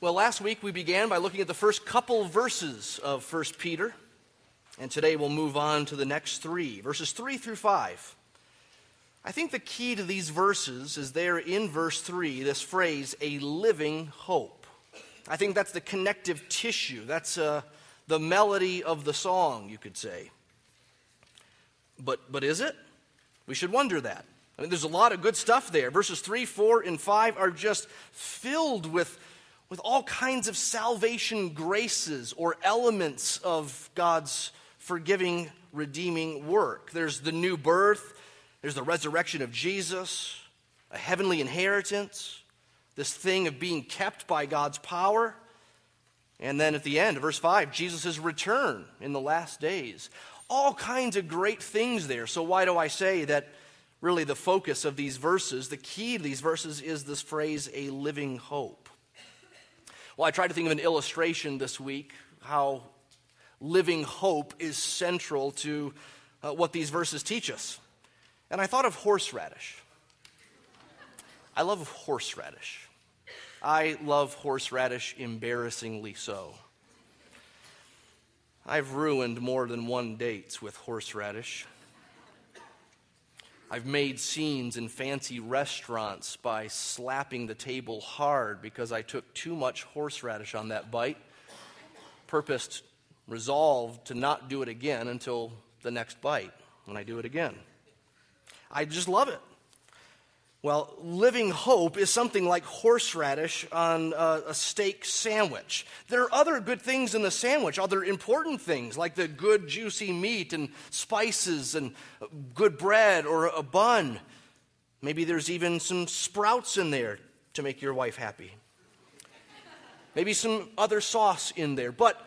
Well, last week we began by looking at the first couple verses of 1 Peter, and today we'll move on to the next three, verses 3 through 5. I think the key to these verses is there in verse 3, this phrase, a living hope. I think that's the connective tissue. That's uh, the melody of the song, you could say. But, but is it? We should wonder that. I mean, there's a lot of good stuff there. Verses 3, 4, and 5 are just filled with with all kinds of salvation graces or elements of God's forgiving, redeeming work. There's the new birth, there's the resurrection of Jesus, a heavenly inheritance, this thing of being kept by God's power. And then at the end, verse 5, Jesus' return in the last days. All kinds of great things there. So, why do I say that really the focus of these verses, the key to these verses, is this phrase, a living hope? Well, I tried to think of an illustration this week how living hope is central to uh, what these verses teach us. And I thought of horseradish. I love horseradish. I love horseradish embarrassingly so. I've ruined more than one date with horseradish. I've made scenes in fancy restaurants by slapping the table hard because I took too much horseradish on that bite. Purposed, resolved to not do it again until the next bite when I do it again. I just love it. Well, living hope is something like horseradish on a, a, steak sandwich. There are other good things in the sandwich, other important things like the good juicy meat and spices and good bread or a bun. Maybe there's even some sprouts in there to make your wife happy. Maybe some other sauce in there. But,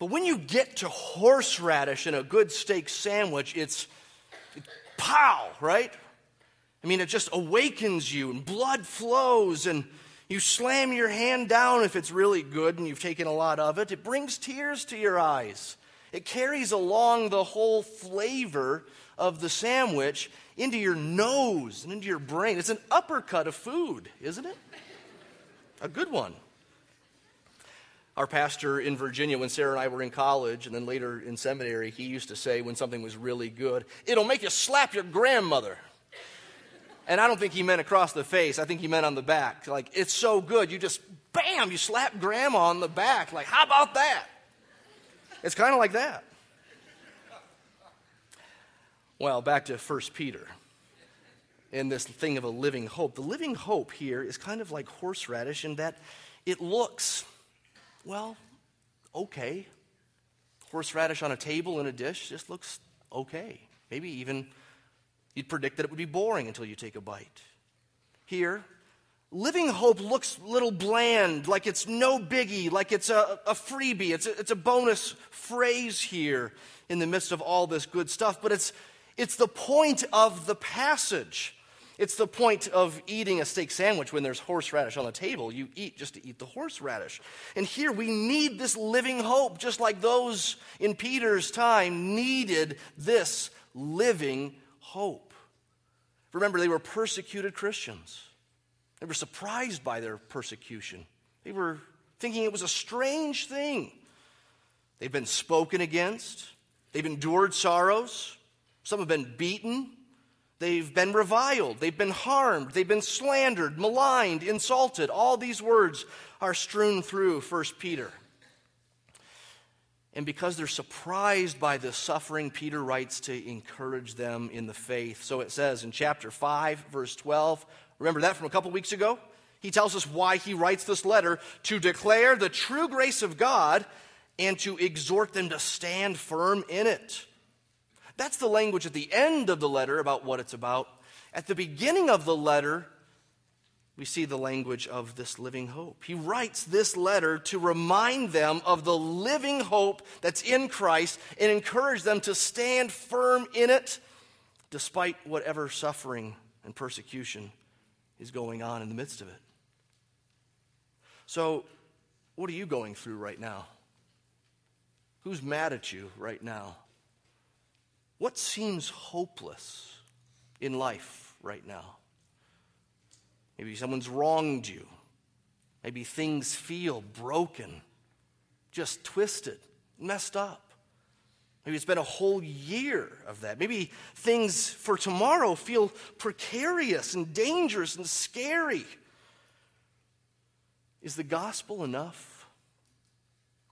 but when you get to horseradish in a good steak sandwich, it's, it's pow, right? I mean, it just awakens you and blood flows and you slam your hand down if it's really good and you've taken a lot of it. It brings tears to your eyes. It carries along the whole flavor of the sandwich into your nose and into your brain. It's an uppercut of food, isn't it? A good one. Our pastor in Virginia, when Sarah and I were in college and then later in seminary, he used to say when something was really good, it'll make you slap your grandmother. And I don't think he meant across the face. I think he meant on the back. Like, it's so good. You just, bam, you slap grandma on the back. Like, how about that? It's kind of like that. Well, back to 1 Peter in this thing of a living hope. The living hope here is kind of like horseradish in that it looks, well, okay. Horseradish on a table in a dish just looks okay. Maybe even You'd predict that it would be boring until you take a bite. Here, living hope looks little bland, like it's no biggie, like it's a, a freebie. It's a, it's a bonus phrase here in the midst of all this good stuff, but it's, it's the point of the passage. It's the point of eating a steak sandwich when there's horseradish on the table. You eat just to eat the horseradish. And here we need this living hope, just like those in Peter's time needed this living hope. Remember, they were persecuted Christians. They were surprised by their persecution. They were thinking it was a strange thing. They've been spoken against, they've endured sorrows, some have been beaten, they've been reviled, they've been harmed, they've been slandered, maligned, insulted. All these words are strewn through 1 Peter. And because they're surprised by the suffering, Peter writes to encourage them in the faith. So it says in chapter 5, verse 12, remember that from a couple weeks ago? He tells us why he writes this letter to declare the true grace of God and to exhort them to stand firm in it. That's the language at the end of the letter about what it's about. At the beginning of the letter, we see the language of this living hope. He writes this letter to remind them of the living hope that's in Christ and encourage them to stand firm in it despite whatever suffering and persecution is going on in the midst of it. So, what are you going through right now? Who's mad at you right now? What seems hopeless in life right now? Maybe someone's wronged you. Maybe things feel broken, just twisted, messed up. Maybe it's been a whole year of that. Maybe things for tomorrow feel precarious and dangerous and scary. Is the gospel enough?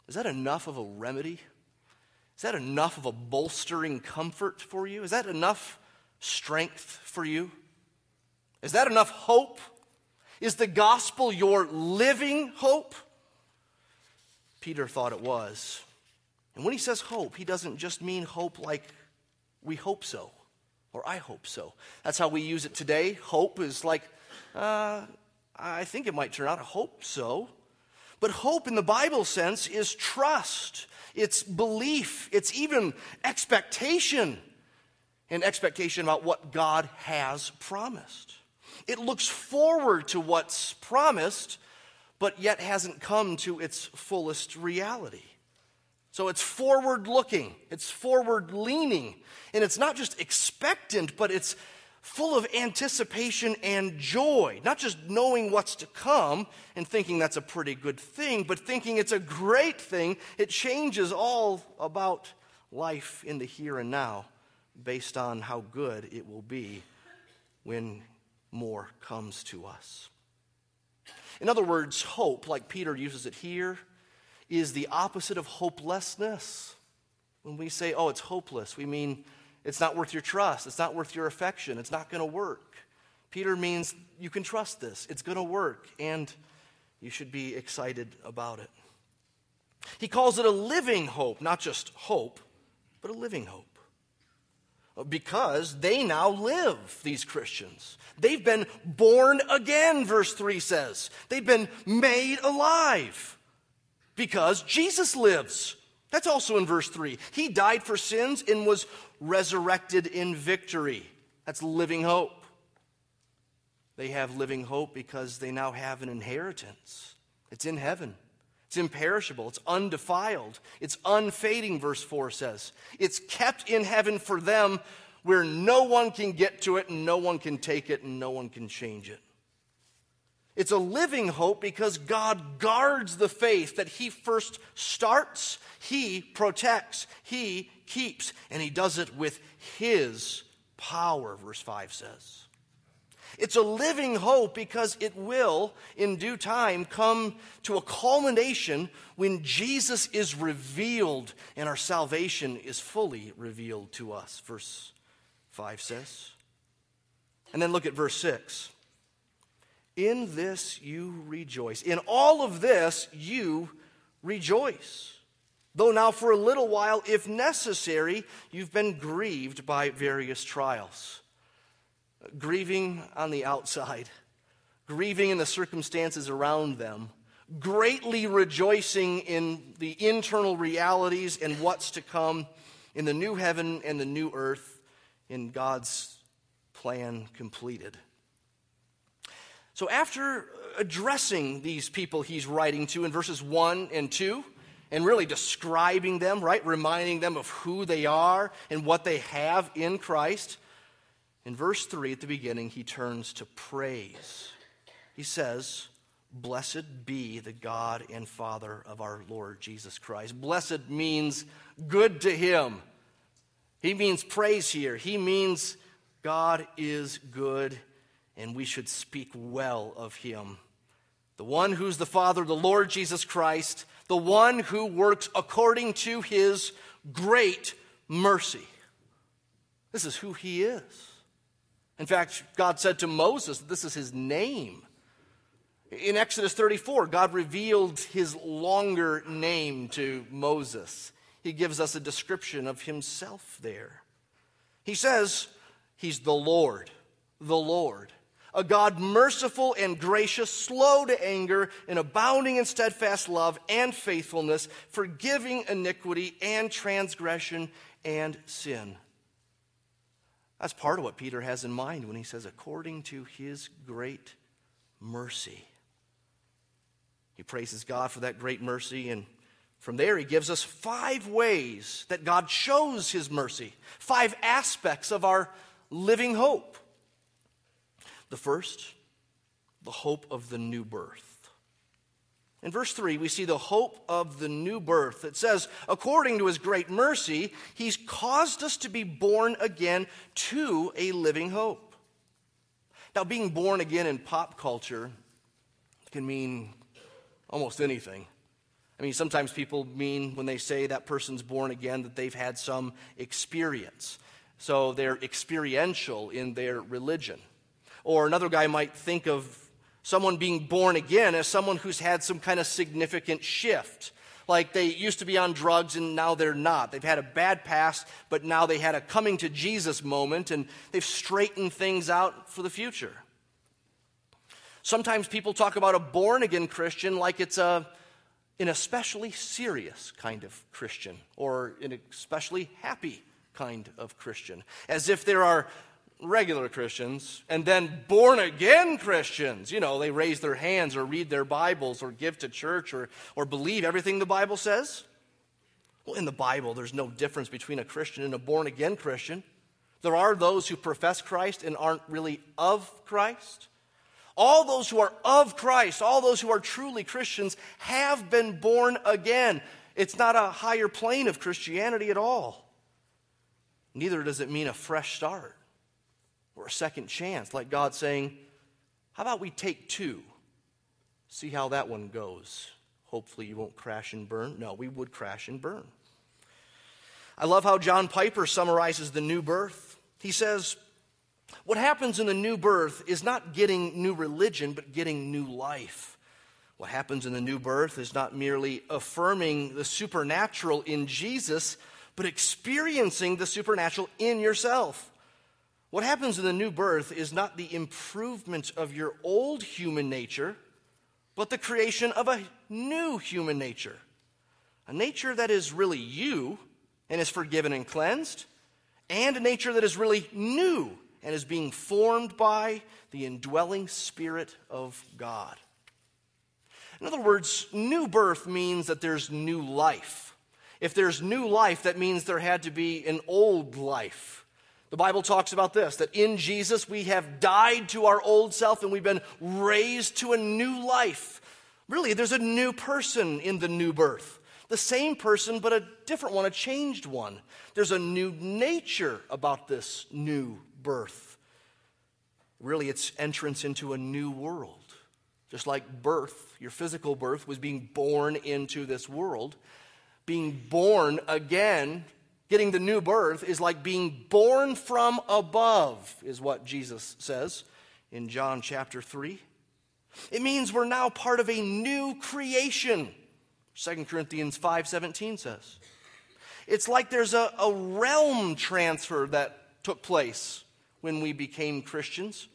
Is that enough of a remedy? Is that enough of a bolstering comfort for you? Is that enough strength for you? Is that enough hope? Is the gospel your living hope? Peter thought it was. And when he says hope, he doesn't just mean hope like we hope so or I hope so. That's how we use it today. Hope is like, uh, I think it might turn out. I hope so. But hope in the Bible sense is trust, it's belief, it's even expectation, and expectation about what God has promised. It looks forward to what's promised, but yet hasn't come to its fullest reality. So it's forward looking, it's forward leaning, and it's not just expectant, but it's full of anticipation and joy. Not just knowing what's to come and thinking that's a pretty good thing, but thinking it's a great thing. It changes all about life in the here and now based on how good it will be when more comes to us. In other words, hope, like Peter uses it here, is the opposite of hopelessness. When we say, oh, it's hopeless, we mean it's not worth your trust, it's not worth your affection, it's not going to work. Peter means you can trust this, it's going to work, and you should be excited about it. He calls it a living hope, not just hope, but a living hope. Because they now live, these Christians. They've been born again, verse 3 says. They've been made alive because Jesus lives. That's also in verse 3. He died for sins and was resurrected in victory. That's living hope. They have living hope because they now have an inheritance. It's in heaven. It's imperishable. It's undefiled. It's unfading, verse 4 says. It's kept in heaven for them where no one can get to it and no one can take it and no one can change it. It's a living hope because God guards the faith that He first starts, He protects, He keeps, and He does it with His power, verse 5 says. It's a living hope because it will, in due time, come to a culmination when Jesus is revealed and our salvation is fully revealed to us, verse 5 says. And then look at verse 6. In this you rejoice. In all of this you rejoice. Though now, for a little while, if necessary, you've been grieved by various trials. Grieving on the outside, grieving in the circumstances around them, greatly rejoicing in the internal realities and what's to come in the new heaven and the new earth in God's plan completed. So, after addressing these people he's writing to in verses 1 and 2, and really describing them, right? Reminding them of who they are and what they have in Christ. In verse 3 at the beginning, he turns to praise. He says, Blessed be the God and Father of our Lord Jesus Christ. Blessed means good to him. He means praise here. He means God is good and we should speak well of him. The one who's the Father, the Lord Jesus Christ, the one who works according to his great mercy. This is who he is. In fact, God said to Moses this is his name. In Exodus 34, God revealed his longer name to Moses. He gives us a description of himself there. He says, He's the Lord, the Lord a God merciful and gracious, slow to anger, and abounding in steadfast love and faithfulness, forgiving iniquity and transgression and sin. That's part of what Peter has in mind when he says, according to his great mercy. He praises God for that great mercy, and from there he gives us five ways that God shows his mercy, five aspects of our living hope. The first, the hope of the new birth. In verse 3, we see the hope of the new birth. It says, according to his great mercy, he's caused us to be born again to a living hope. Now, being born again in pop culture can mean almost anything. I mean, sometimes people mean when they say that person's born again that they've had some experience. So they're experiential in their religion. Or another guy might think of someone being born again as someone who's had some kind of significant shift. Like they used to be on drugs and now they're not. They've had a bad past, but now they had a coming to Jesus moment and they've straightened things out for the future. Sometimes people talk about a born again Christian like it's a an especially serious kind of Christian or an especially happy kind of Christian. As if there are regular Christians and then born again Christians. You know, they raise their hands or read their Bibles or give to church or, or believe everything the Bible says. Well, in the Bible, there's no difference between a Christian and a born again Christian. There are those who profess Christ and aren't really of Christ. All those who are of Christ, all those who are truly Christians, have been born again. It's not a higher plane of Christianity at all. Neither does it mean a fresh start or a second chance, like God saying, How about we take two? See how that one goes. Hopefully, you won't crash and burn. No, we would crash and burn. I love how John Piper summarizes the new birth. He says, what happens in the new birth is not getting new religion, but getting new life. What happens in the new birth is not merely affirming the supernatural in Jesus, but experiencing the supernatural in yourself. What happens in the new birth is not the improvement of your old human nature, but the creation of a new human nature. A nature that is really you and is forgiven and cleansed, and a nature that is really new and is being formed by the indwelling Spirit of God. In other words, new birth means that there's new life. If there's new life, that means there had to be an old life. The Bible talks about this that in Jesus we have died to our old self and we've been raised to a new life. Really, there's a new person in the new birth. The same person, but a different one, a changed one. There's a new nature about this new birth. Really, it's entrance into a new world. Just like birth, your physical birth was being born into this world. Being born again, getting the new birth, is like being born from above, is what Jesus says in John chapter 3. It means we're now part of a new creation. 2 Corinthians 5:17 says. It's like there's a, a realm transfer that took place when we became Christians.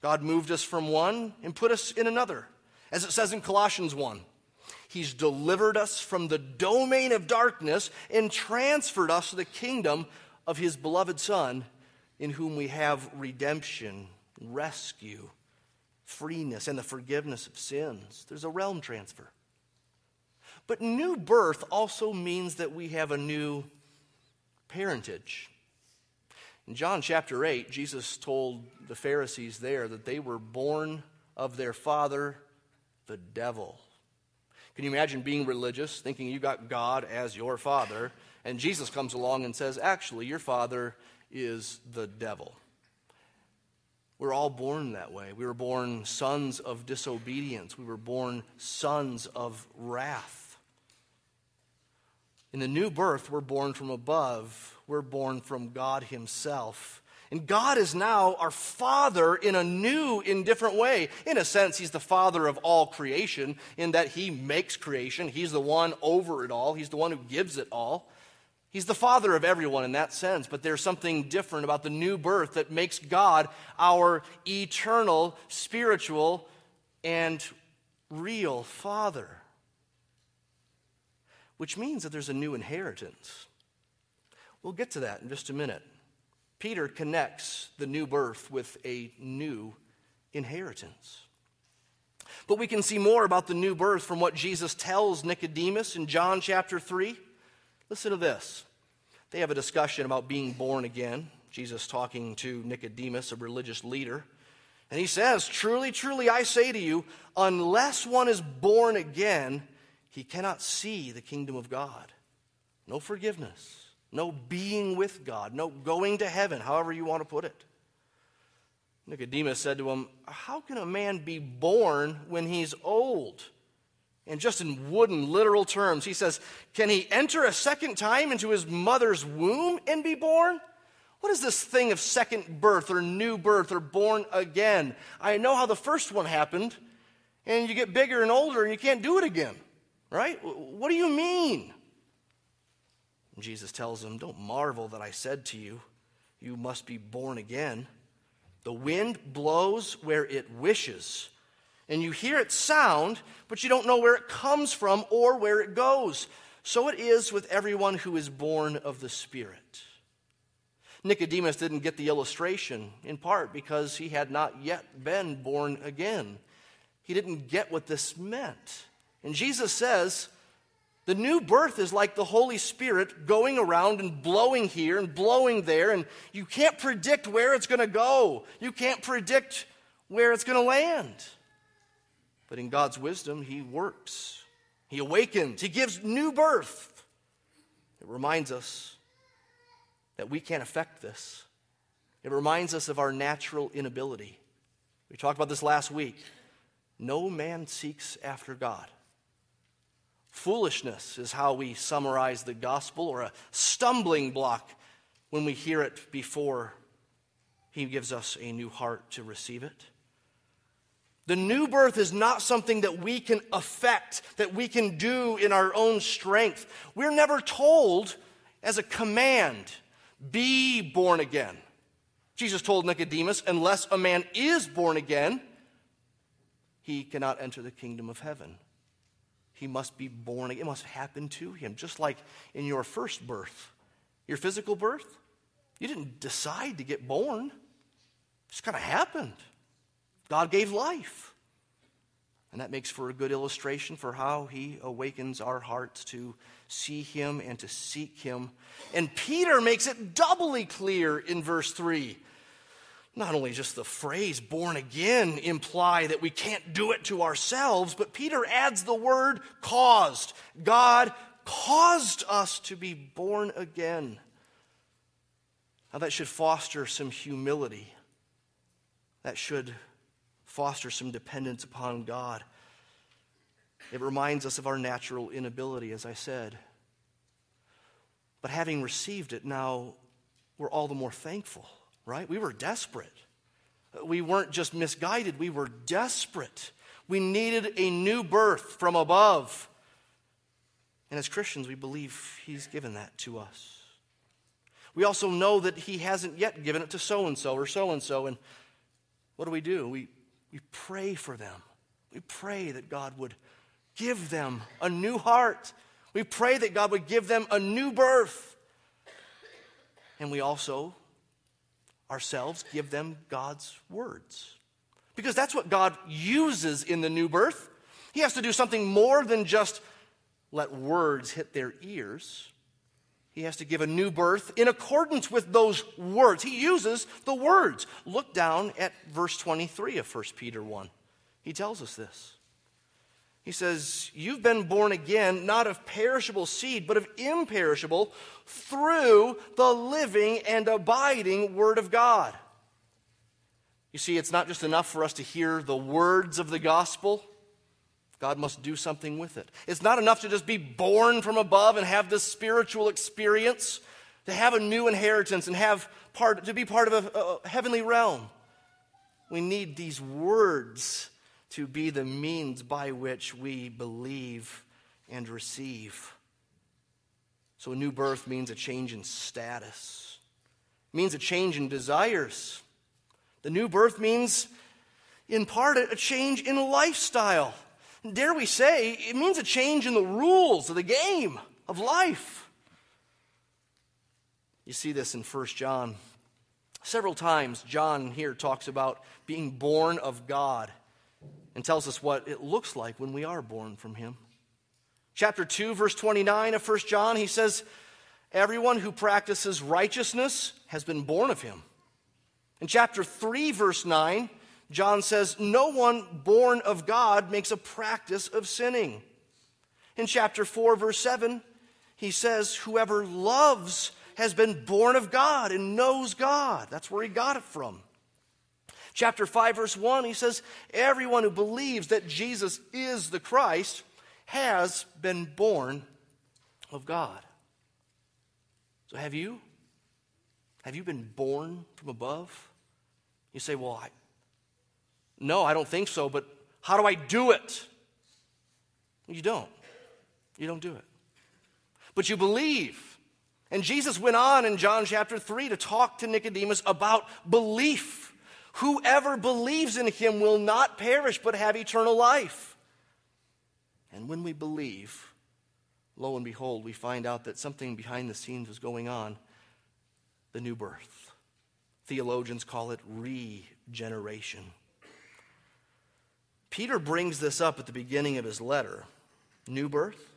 God moved us from one and put us in another. As it says in Colossians 1, He's delivered us from the domain of darkness and transferred us to the kingdom of His beloved Son, in whom we have redemption, rescue, freeness, and the forgiveness of sins. There's a realm transfer. But new birth also means that we have a new parentage. In John chapter 8, Jesus told the Pharisees there that they were born of their father, the devil. Can you imagine being religious, thinking you got God as your father, and Jesus comes along and says, Actually, your father is the devil. We're all born that way. We were born sons of disobedience, we were born sons of wrath. In the new birth, we're born from above we're born from God Himself. And God is now our Father in a new, in different way. In a sense, He's the Father of all creation, in that He makes creation. He's the one over it all, He's the one who gives it all. He's the Father of everyone in that sense, but there's something different about the new birth that makes God our eternal, spiritual, and real Father. Which means that there's a new inheritance. We'll get to that in just a minute. Peter connects the new birth with a new inheritance. But we can see more about the new birth from what Jesus tells Nicodemus in John chapter 3. Listen to this. They have a discussion about being born again. Jesus talking to Nicodemus, a religious leader. And he says, Truly, truly, I say to you, unless one is born again, he cannot see the kingdom of God. No forgiveness, no being with God, no going to heaven, however you want to put it. Nicodemus said to him, How can a man be born when he's old? And just in wooden, literal terms, he says, Can he enter a second time into his mother's womb and be born? What is this thing of second birth or new birth or born again? I know how the first one happened, and you get bigger and older and you can't do it again, right? What do you mean? And Jesus tells him, Don't marvel that I said to you, You must be born again. The wind blows where it wishes, and you hear its sound, but you don't know where it comes from or where it goes. So it is with everyone who is born of the Spirit. Nicodemus didn't get the illustration, in part because he had not yet been born again. He didn't get what this meant. And Jesus says, the new birth is like the Holy Spirit going around and blowing here and blowing there, and you can't predict where it's going to go. You can't predict where it's going to land. But in God's wisdom, He works, He awakens, He gives new birth. It reminds us that we can't affect this. It reminds us of our natural inability. We talked about this last week. No man seeks after God. Foolishness is how we summarize the gospel, or a stumbling block when we hear it before He gives us a new heart to receive it. The new birth is not something that we can affect, that we can do in our own strength. We're never told as a command be born again. Jesus told Nicodemus, unless a man is born again, he cannot enter the kingdom of heaven. He must be born again. It must happen to him, just like in your first birth, your physical birth. You didn't decide to get born, it just kind of happened. God gave life. And that makes for a good illustration for how he awakens our hearts to see him and to seek him. And Peter makes it doubly clear in verse 3. Not only just the phrase born again imply that we can't do it to ourselves, but Peter adds the word caused. God caused us to be born again. Now, that should foster some humility. That should foster some dependence upon God. It reminds us of our natural inability, as I said. But having received it, now we're all the more thankful, right? We were desperate. We weren't just misguided, we were desperate. We needed a new birth from above. And as Christians, we believe He's given that to us. We also know that He hasn't yet given it to so and so or so and so. And what do we do? We, we pray for them. We pray that God would give them a new heart. We pray that God would give them a new birth. And we also, ourselves, give them God's words. Because that's what God uses in the new birth. He has to do something more than just let words hit their ears. He has to give a new birth in accordance with those words. He uses the words. Look down at verse 23 of 1 Peter 1. He tells us this. He says, You've been born again, not of perishable seed, but of imperishable, through the living and abiding Word of God. You see, it's not just enough for us to hear the words of the gospel. God must do something with it. It's not enough to just be born from above and have this spiritual experience, to have a new inheritance and have part, to be part of a, a heavenly realm. We need these words to be the means by which we believe and receive. So, a new birth means a change in status, it means a change in desires. The new birth means, in part, a change in lifestyle. Dare we say, it means a change in the rules of the game of life. You see this in 1 John. Several times, John here talks about being born of God and tells us what it looks like when we are born from Him. Chapter 2, verse 29 of 1 John, he says, Everyone who practices righteousness has been born of Him. In chapter 3, verse 9, John says, No one born of God makes a practice of sinning. In chapter 4, verse 7, he says, Whoever loves has been born of God and knows God. That's where he got it from. Chapter 5, verse 1, he says, Everyone who believes that Jesus is the Christ has been born of God. So have you? Have you been born from above? You say, Well, I, no, I don't think so, but how do I do it? You don't. You don't do it. But you believe. And Jesus went on in John chapter 3 to talk to Nicodemus about belief. Whoever believes in him will not perish but have eternal life. And when we believe, lo and behold, we find out that something behind the scenes was going on the new birth. Theologians call it regeneration. Peter brings this up at the beginning of his letter new birth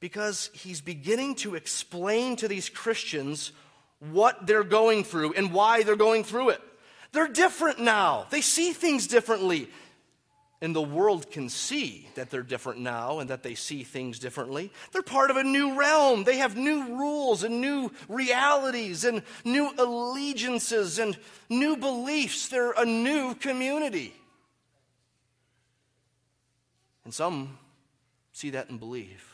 because he's beginning to explain to these Christians what they're going through and why they're going through it. They're different now, they see things differently. And the world can see that they're different now and that they see things differently. They're part of a new realm. They have new rules and new realities and new allegiances and new beliefs. They're a new community. And some see that and believe.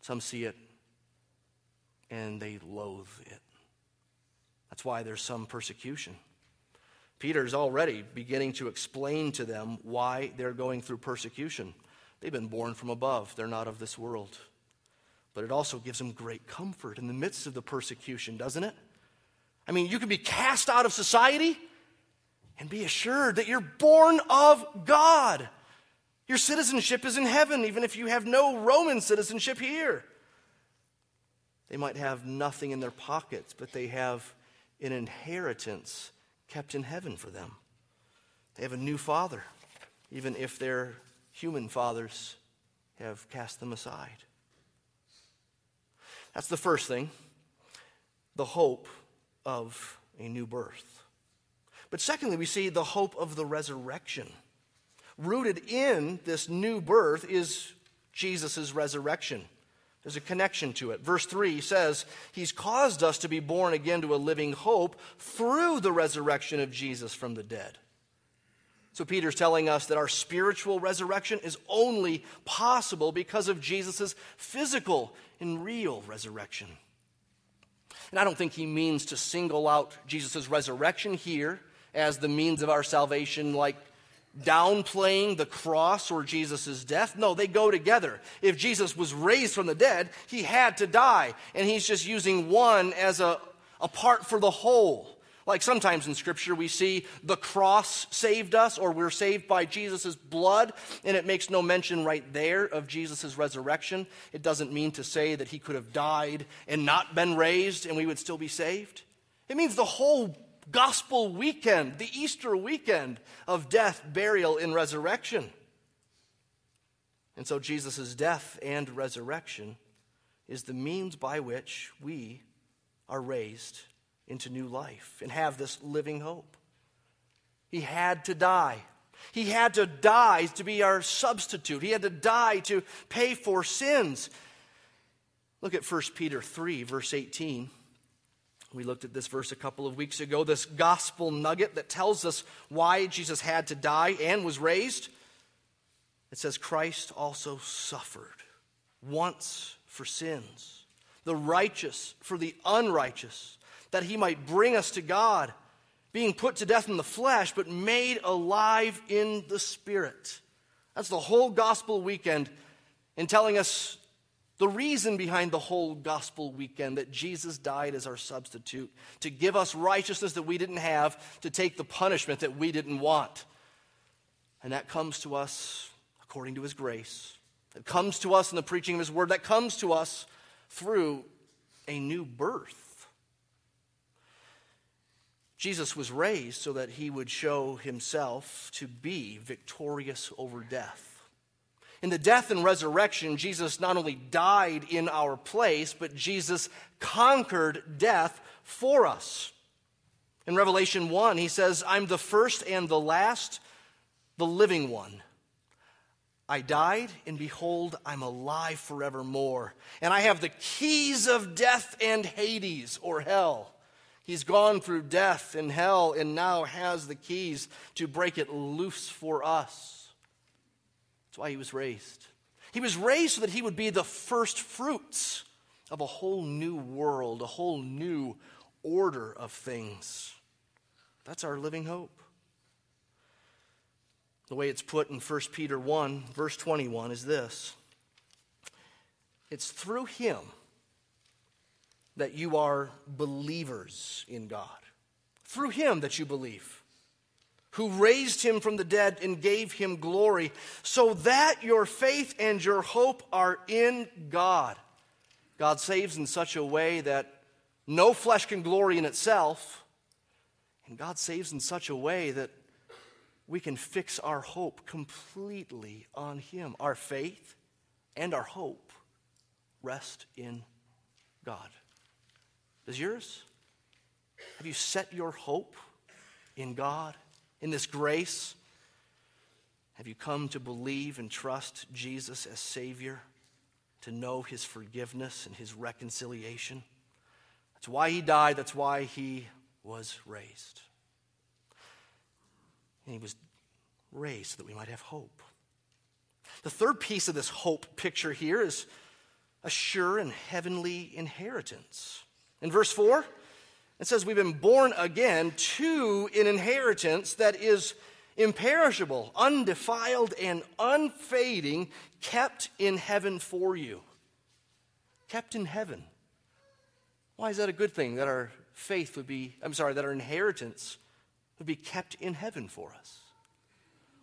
Some see it and they loathe it. That's why there's some persecution. Peter's already beginning to explain to them why they're going through persecution. They've been born from above, they're not of this world. But it also gives them great comfort in the midst of the persecution, doesn't it? I mean, you can be cast out of society and be assured that you're born of God. Your citizenship is in heaven, even if you have no Roman citizenship here. They might have nothing in their pockets, but they have an inheritance kept in heaven for them. They have a new father, even if their human fathers have cast them aside. That's the first thing the hope of a new birth. But secondly, we see the hope of the resurrection. Rooted in this new birth is Jesus' resurrection. There's a connection to it. Verse 3 says, He's caused us to be born again to a living hope through the resurrection of Jesus from the dead. So Peter's telling us that our spiritual resurrection is only possible because of Jesus' physical and real resurrection. And I don't think he means to single out Jesus' resurrection here as the means of our salvation, like downplaying the cross or Jesus' death. No, they go together. If Jesus was raised from the dead, he had to die. And he's just using one as a, a part for the whole. Like sometimes in Scripture, we see the cross saved us, or we're saved by Jesus' blood, and it makes no mention right there of Jesus' resurrection. It doesn't mean to say that he could have died and not been raised and we would still be saved. It means the whole gospel weekend, the Easter weekend of death, burial, and resurrection. And so Jesus' death and resurrection is the means by which we are raised into new life and have this living hope. He had to die. He had to die to be our substitute. He had to die to pay for sins. Look at 1 Peter 3, verse 18. We looked at this verse a couple of weeks ago, this gospel nugget that tells us why Jesus had to die and was raised. It says, Christ also suffered once for sins, the righteous for the unrighteous, that he might bring us to God, being put to death in the flesh, but made alive in the spirit. That's the whole gospel weekend in telling us the reason behind the whole gospel weekend that Jesus died as our substitute to give us righteousness that we didn't have, to take the punishment that we didn't want. And that comes to us according to his grace. It comes to us in the preaching of his word. That comes to us through a new birth. Jesus was raised so that he would show himself to be victorious over death. In the death and resurrection, Jesus not only died in our place, but Jesus conquered death for us. In Revelation 1, he says, I'm the first and the last, the living one. I died, and behold, I'm alive forevermore. And I have the keys of death and Hades, or hell. He's gone through death and hell and now has the keys to break it loose for us. That's why he was raised. He was raised so that he would be the first fruits of a whole new world, a whole new order of things. That's our living hope. The way it's put in 1 Peter 1, verse 21, is this It's through him that you are believers in God. Through him that you believe, who raised him from the dead and gave him glory, so that your faith and your hope are in God. God saves in such a way that no flesh can glory in itself, and God saves in such a way that we can fix our hope completely on Him. Our faith and our hope rest in God. Does yours? Have you set your hope in God, in this grace? Have you come to believe and trust Jesus as Savior, to know His forgiveness and His reconciliation? That's why He died, that's why He was raised. And he was raised so that we might have hope. The third piece of this hope picture here is a sure and heavenly inheritance. In verse 4, it says, We've been born again to an inheritance that is imperishable, undefiled, and unfading, kept in heaven for you. Kept in heaven. Why is that a good thing that our faith would be, I'm sorry, that our inheritance would be kept in heaven for us.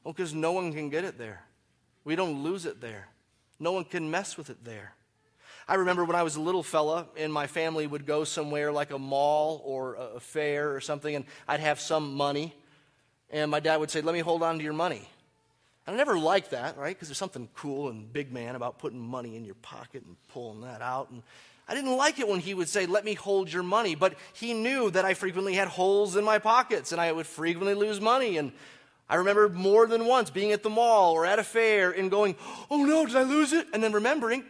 Well, because no one can get it there. We don't lose it there. No one can mess with it there. I remember when I was a little fella and my family would go somewhere like a mall or a fair or something, and I'd have some money, and my dad would say, Let me hold on to your money. And I never liked that, right? Because there's something cool and big man about putting money in your pocket and pulling that out. And I didn't like it when he would say, Let me hold your money. But he knew that I frequently had holes in my pockets and I would frequently lose money. And I remember more than once being at the mall or at a fair and going, Oh no, did I lose it? And then remembering,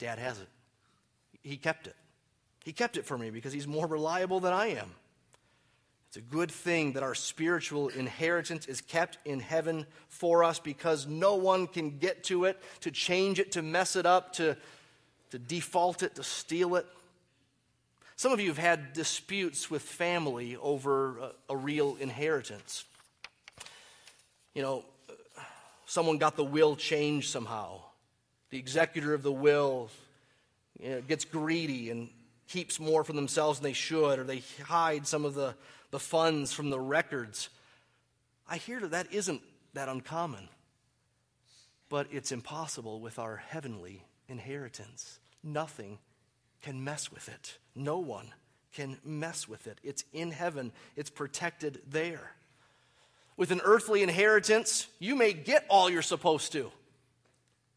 Dad has it. He kept it. He kept it for me because he's more reliable than I am. It's a good thing that our spiritual inheritance is kept in heaven for us because no one can get to it, to change it, to mess it up, to to default it, to steal it. Some of you have had disputes with family over a, a real inheritance. You know, someone got the will changed somehow. The executor of the will you know, gets greedy and keeps more for themselves than they should, or they hide some of the, the funds from the records. I hear that that isn't that uncommon, but it's impossible with our heavenly inheritance. Nothing can mess with it. No one can mess with it. It's in heaven, it's protected there. With an earthly inheritance, you may get all you're supposed to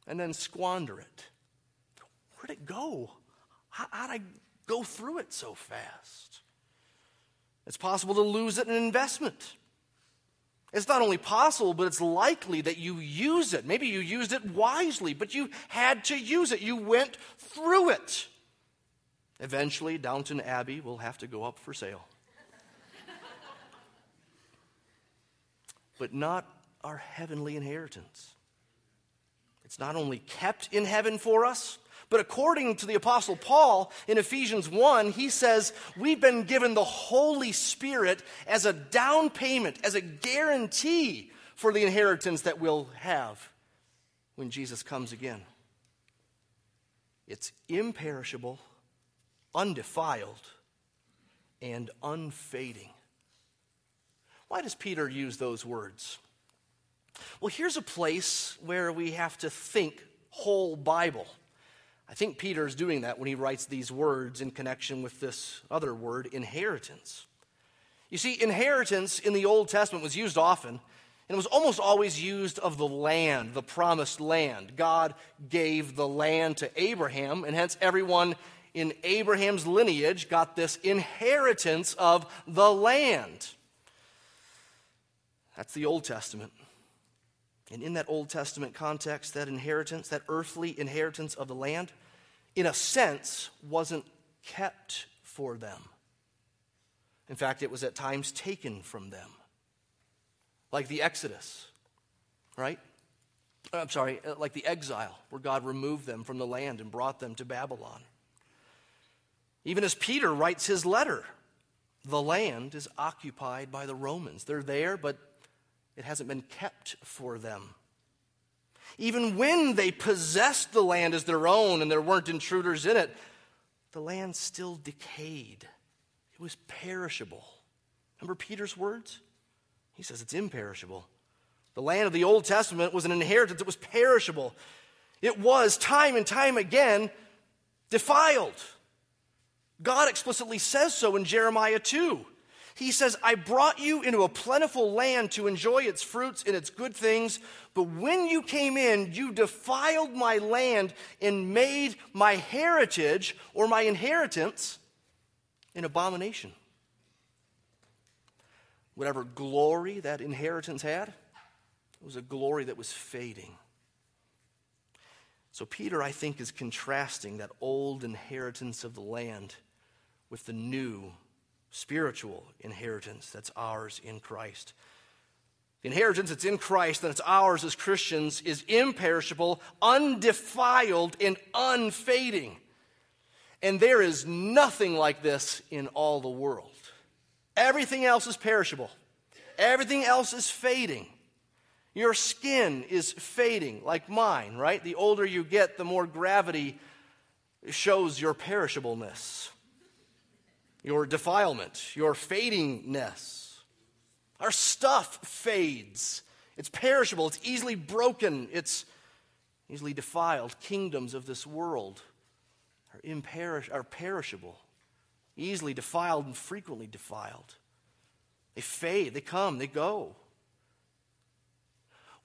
and then squander it. Where'd it go? How, how'd I go through it so fast? It's possible to lose it in an investment. It's not only possible, but it's likely that you use it. Maybe you used it wisely, but you had to use it. You went through it. Eventually, Downton Abbey will have to go up for sale. but not our heavenly inheritance. It's not only kept in heaven for us, but according to the Apostle Paul in Ephesians 1, he says, We've been given the Holy Spirit as a down payment, as a guarantee for the inheritance that we'll have when Jesus comes again. It's imperishable, undefiled, and unfading. Why does Peter use those words? Well, here's a place where we have to think whole Bible. I think Peter is doing that when he writes these words in connection with this other word, inheritance. You see, inheritance in the Old Testament was used often, and it was almost always used of the land, the promised land. God gave the land to Abraham, and hence everyone in Abraham's lineage got this inheritance of the land. That's the Old Testament. And in that Old Testament context, that inheritance, that earthly inheritance of the land, in a sense, wasn't kept for them. In fact, it was at times taken from them, like the Exodus, right? I'm sorry, uh, like the exile, where God removed them from the land and brought them to Babylon. Even as Peter writes his letter, the land is occupied by the Romans. They're there, but it hasn't been kept for them. Even when they possessed the land as their own and there weren't intruders in it, the land still decayed. It was perishable. Remember Peter's words? He says it's imperishable. The land of the Old Testament was an inheritance that was perishable. It was, time and time again, defiled. God explicitly says so in Jeremiah 2. He says, I brought you into a plentiful land to enjoy its fruits and its good things, but when you came in, you defiled my land and made my heritage or my inheritance an abomination. Whatever glory that inheritance had, it was a glory that was fading. So, Peter, I think, is contrasting that old inheritance of the land with the new spiritual inheritance that's ours in Christ. The inheritance that's in Christ, and that's ours as Christians, is imperishable, undefiled, and unfading. And there is nothing like this in all the world. Everything else is perishable, everything else is fading. Your skin is fading, like mine, right? The older you get, the more gravity shows your perishableness your defilement, your fadingness. Our stuff fades. It's perishable, it's easily broken, it's easily defiled. Kingdoms of this world are, imperish- are perishable, easily defiled and frequently defiled. They fade, they come, they go.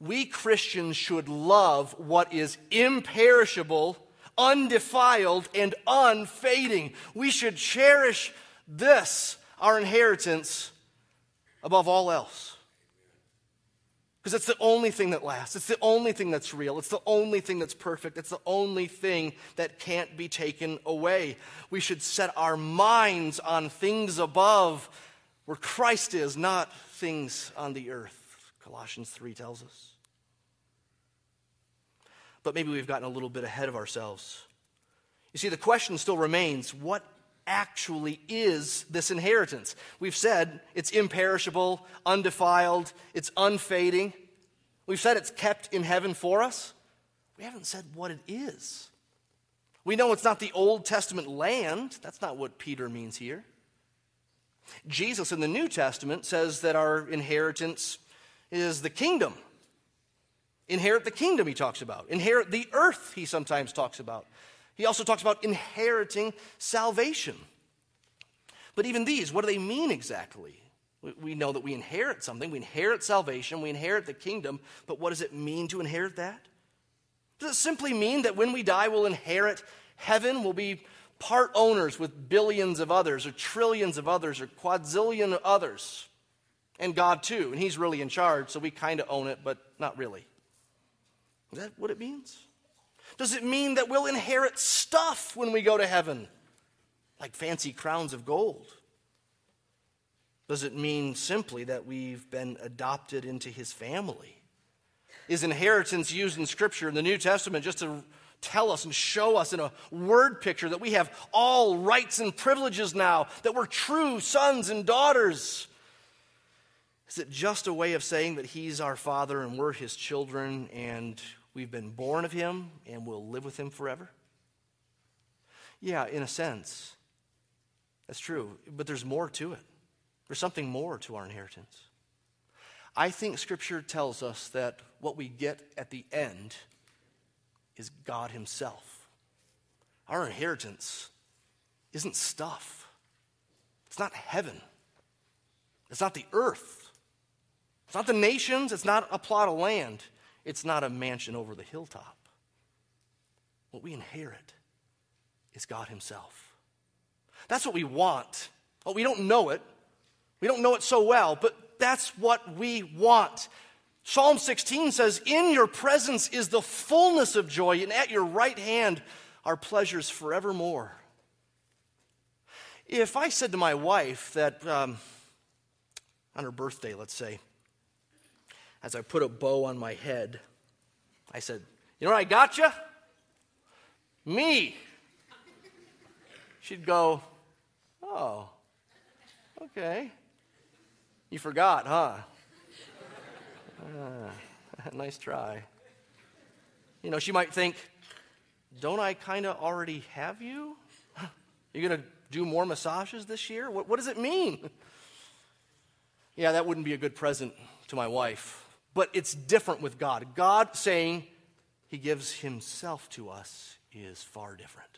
We Christians should love what is imperishable, undefiled, and unfading. We should cherish this, our inheritance, above all else. Because it's the only thing that lasts. It's the only thing that's real. It's the only thing that's perfect. It's the only thing that can't be taken away. We should set our minds on things above where Christ is, not things on the earth, Colossians 3 tells us. But maybe we've gotten a little bit ahead of ourselves. You see, the question still remains what actually is this inheritance. We've said it's imperishable, undefiled, it's unfading. We've said it's kept in heaven for us. We haven't said what it is. We know it's not the Old Testament land. That's not what Peter means here. Jesus in the New Testament says that our inheritance is the kingdom. Inherit the kingdom, he talks about. Inherit the earth, he sometimes talks about. He also talks about inheriting salvation. But even these, what do they mean exactly? We know that we inherit something. We inherit salvation. We inherit the kingdom. But what does it mean to inherit that? Does it simply mean that when we die, we'll inherit heaven? We'll be part owners with billions of others, or trillions of others, or quadzillion others, and God too. And He's really in charge, so we kind of own it, but not really. Is that what it means? Does it mean that we'll inherit stuff when we go to heaven, like fancy crowns of gold? Does it mean simply that we've been adopted into his family? Is inheritance used in Scripture in the New Testament just to tell us and show us in a word picture that we have all rights and privileges now, that we're true sons and daughters? Is it just a way of saying that he's our father and we're his children and We've been born of him and will live with him forever? Yeah, in a sense. That's true. But there's more to it. There's something more to our inheritance. I think Scripture tells us that what we get at the end is God Himself. Our inheritance isn't stuff, it's not heaven, it's not the earth, it's not the nations, it's not a plot of land. It's not a mansion over the hilltop. What we inherit is God Himself. That's what we want. Well, we don't know it. We don't know it so well, but that's what we want. Psalm 16 says, In your presence is the fullness of joy, and at your right hand are pleasures forevermore. If I said to my wife that um, on her birthday, let's say, as I put a bow on my head, I said, You know what I got you? Me. She'd go, Oh, okay. You forgot, huh? Uh, nice try. You know, she might think, Don't I kind of already have you? You're going to do more massages this year? What, what does it mean? Yeah, that wouldn't be a good present to my wife. But it's different with God. God saying He gives Himself to us is far different.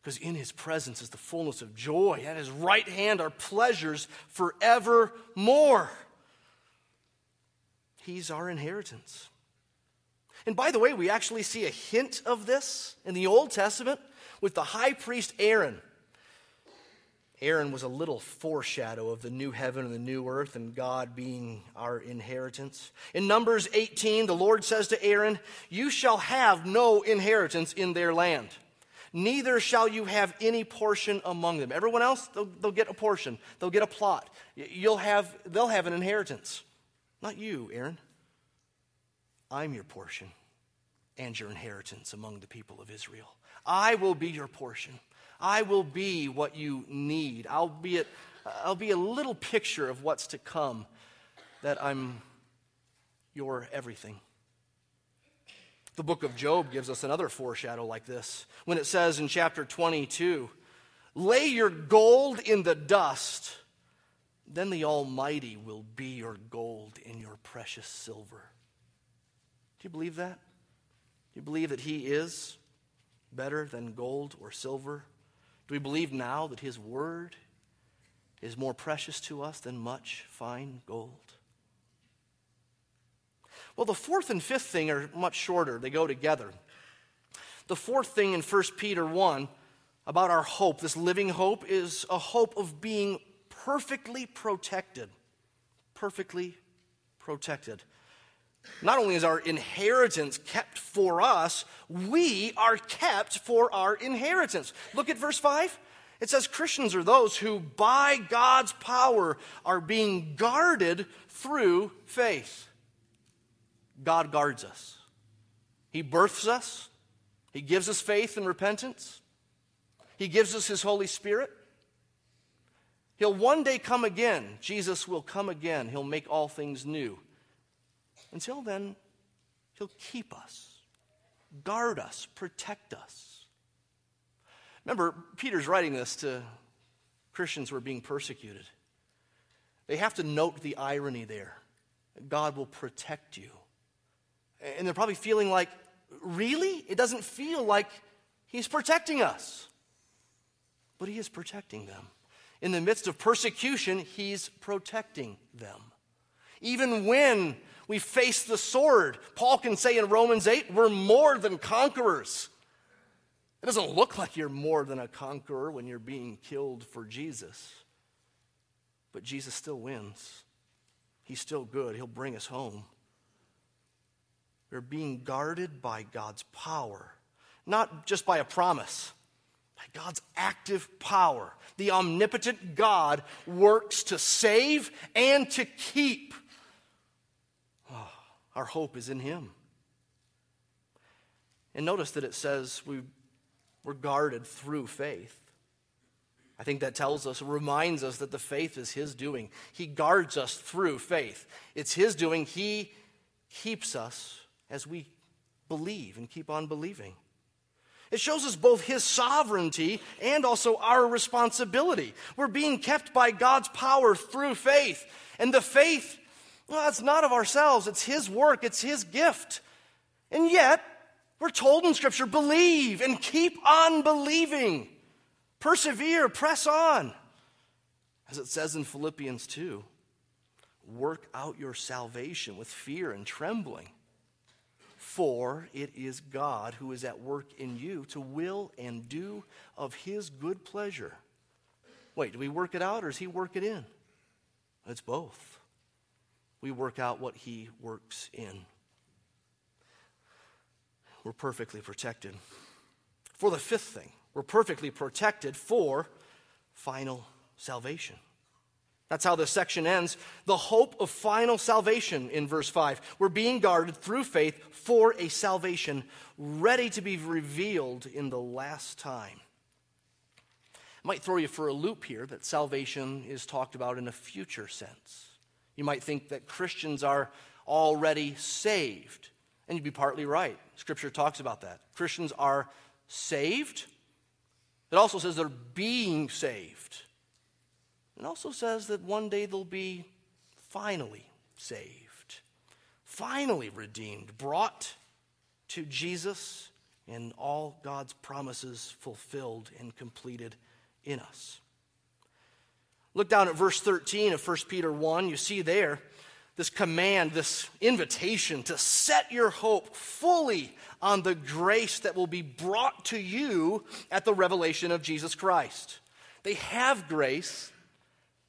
Because in His presence is the fullness of joy. At His right hand are pleasures forevermore. He's our inheritance. And by the way, we actually see a hint of this in the Old Testament with the high priest Aaron. Aaron was a little foreshadow of the new heaven and the new earth and God being our inheritance. In Numbers 18, the Lord says to Aaron, You shall have no inheritance in their land, neither shall you have any portion among them. Everyone else, they'll, they'll get a portion, they'll get a plot. You'll have, they'll have an inheritance. Not you, Aaron. I'm your portion and your inheritance among the people of Israel. I will be your portion. I will be what you need. I'll be, a, I'll be a little picture of what's to come, that I'm your everything. The book of Job gives us another foreshadow like this when it says in chapter 22 Lay your gold in the dust, then the Almighty will be your gold and your precious silver. Do you believe that? Do you believe that He is better than gold or silver? Do we believe now that His Word is more precious to us than much fine gold? Well, the fourth and fifth thing are much shorter, they go together. The fourth thing in 1 Peter 1 about our hope, this living hope, is a hope of being perfectly protected. Perfectly protected. Not only is our inheritance kept for us, we are kept for our inheritance. Look at verse 5. It says Christians are those who, by God's power, are being guarded through faith. God guards us. He births us, He gives us faith and repentance, He gives us His Holy Spirit. He'll one day come again. Jesus will come again. He'll make all things new. Until then, He'll keep us, guard us, protect us. Remember, Peter's writing this to Christians who are being persecuted. They have to note the irony there. God will protect you. And they're probably feeling like, really? It doesn't feel like He's protecting us. But He is protecting them. In the midst of persecution, He's protecting them. Even when we face the sword. Paul can say in Romans 8, we're more than conquerors. It doesn't look like you're more than a conqueror when you're being killed for Jesus. But Jesus still wins. He's still good. He'll bring us home. We're being guarded by God's power, not just by a promise, by God's active power. The omnipotent God works to save and to keep. Our hope is in Him. And notice that it says we, we're guarded through faith. I think that tells us, reminds us that the faith is His doing. He guards us through faith. It's His doing. He keeps us as we believe and keep on believing. It shows us both His sovereignty and also our responsibility. We're being kept by God's power through faith. And the faith well, it's not of ourselves, it's His work, it's His gift. And yet, we're told in Scripture believe and keep on believing. Persevere, press on. As it says in Philippians 2 work out your salvation with fear and trembling. For it is God who is at work in you to will and do of his good pleasure. Wait, do we work it out or does he work it in? It's both. We work out what he works in. We're perfectly protected. For the fifth thing, we're perfectly protected for final salvation. That's how this section ends. The hope of final salvation in verse 5. We're being guarded through faith for a salvation ready to be revealed in the last time. I might throw you for a loop here that salvation is talked about in a future sense. You might think that Christians are already saved, and you'd be partly right. Scripture talks about that. Christians are saved. It also says they're being saved. It also says that one day they'll be finally saved, finally redeemed, brought to Jesus, and all God's promises fulfilled and completed in us. Look down at verse 13 of 1 Peter 1. You see there this command, this invitation to set your hope fully on the grace that will be brought to you at the revelation of Jesus Christ. They have grace,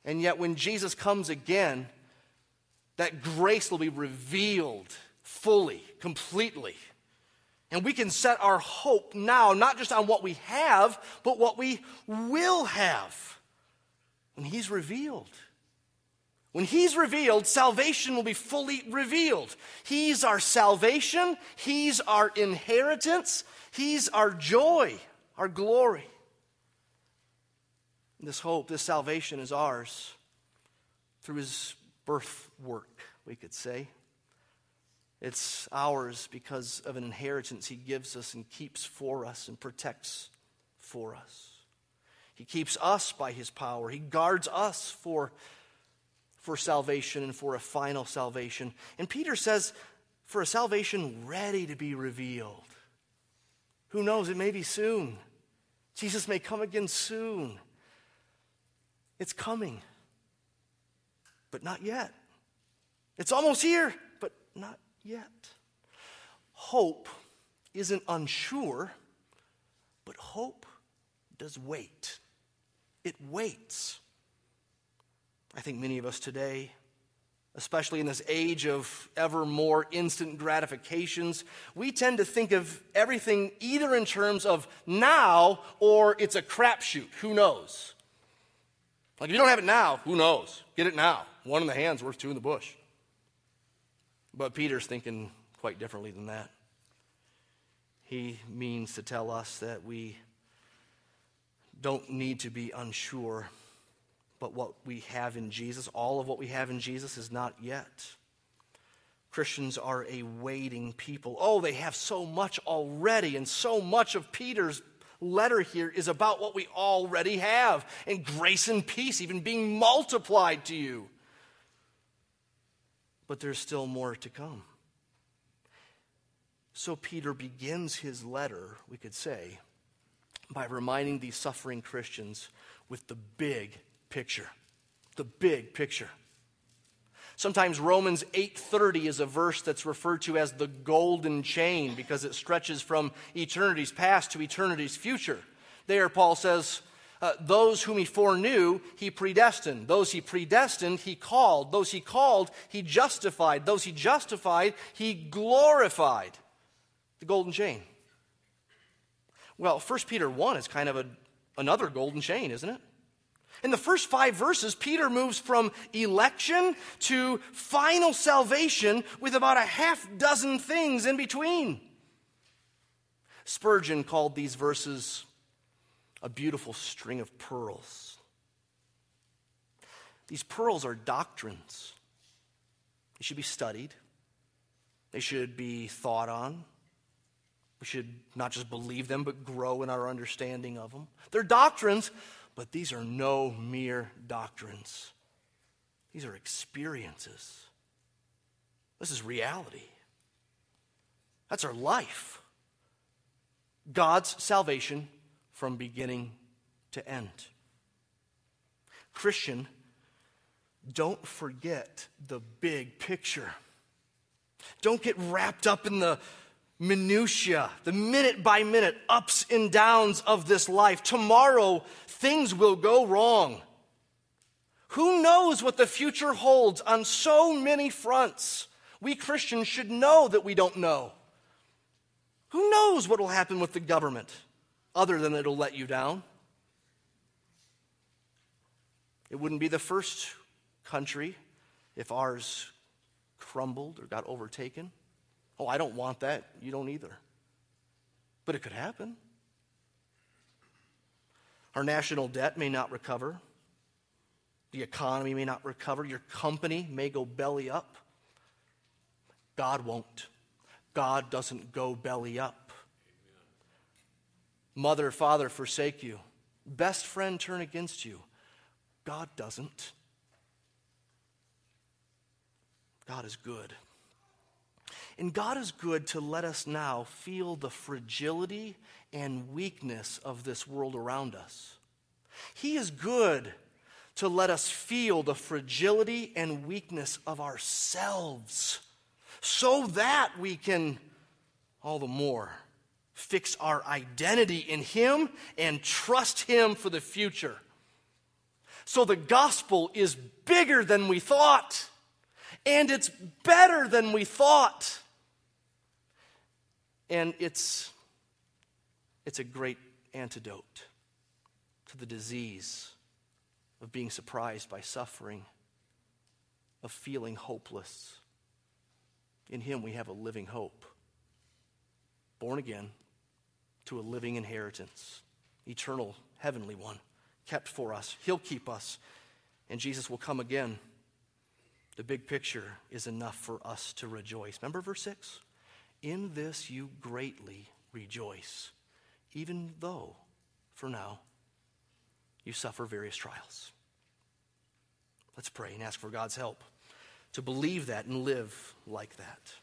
and yet when Jesus comes again, that grace will be revealed fully, completely. And we can set our hope now, not just on what we have, but what we will have when He's revealed. When He's revealed, salvation will be fully revealed. He's our salvation, He's our inheritance, He's our joy, our glory. This hope, this salvation is ours through His birth work, we could say. It's ours because of an inheritance He gives us and keeps for us and protects for us. He keeps us by His power, He guards us for for salvation and for a final salvation. And Peter says, for a salvation ready to be revealed. Who knows? It may be soon. Jesus may come again soon. It's coming, but not yet. It's almost here, but not yet. Hope isn't unsure, but hope does wait. It waits. I think many of us today, especially in this age of ever more instant gratifications, we tend to think of everything either in terms of now or it's a crapshoot. Who knows? Like, if you don't have it now, who knows? Get it now. One in the hand's worth two in the bush. But Peter's thinking quite differently than that. He means to tell us that we don't need to be unsure but what we have in Jesus, all of what we have in Jesus, is not yet. Christians are a waiting people. Oh, they have so much already, and so much of Peter's letter here is about what we already have, and grace and peace even being multiplied to you. But there's still more to come. So Peter begins his letter, we could say, by reminding these suffering Christians with the big picture. The big picture. Sometimes Romans 8:30 is a verse that's referred to as the golden chain because it stretches from eternity's past to eternity's future. There Paul says, uh, those whom he foreknew, he predestined. Those he predestined, he called. Those he called, he justified. Those he justified, he glorified. The golden chain. Well, 1 Peter 1 is kind of a, another golden chain, isn't it? In the first five verses, Peter moves from election to final salvation with about a half dozen things in between. Spurgeon called these verses a beautiful string of pearls. These pearls are doctrines. They should be studied, they should be thought on. We should not just believe them, but grow in our understanding of them. They're doctrines but these are no mere doctrines, these are experiences. This is reality. That's our life. God's salvation from beginning to end. Christian, don't forget the big picture. Don't get wrapped up in the minutiae, the minute by minute ups and downs of this life. Tomorrow, things will go wrong. Who knows what the future holds on so many fronts? We Christians should know that we don't know. Who knows what will happen with the government other than it'll let you down? It wouldn't be the first country if ours crumbled or got overtaken. Oh, I don't want that. You don't either. But it could happen. Our national debt may not recover. The economy may not recover. Your company may go belly up. God won't. God doesn't go belly up. Mother, father forsake you. Best friend turn against you. God doesn't. God is good. And God is good to let us now feel the fragility and weakness of this world around us. He is good to let us feel the fragility and weakness of ourselves so that we can all the more fix our identity in Him and trust Him for the future. So the gospel is bigger than we thought, and it's better than we thought. And it's, it's a great antidote to the disease of being surprised by suffering, of feeling hopeless. In Him, we have a living hope, born again to a living inheritance, eternal, heavenly one, kept for us. He'll keep us, and Jesus will come again. The big picture is enough for us to rejoice. Remember verse 6? In this you greatly rejoice, even though, for now, you suffer various trials. Let's pray and ask for God's help to believe that and live like that.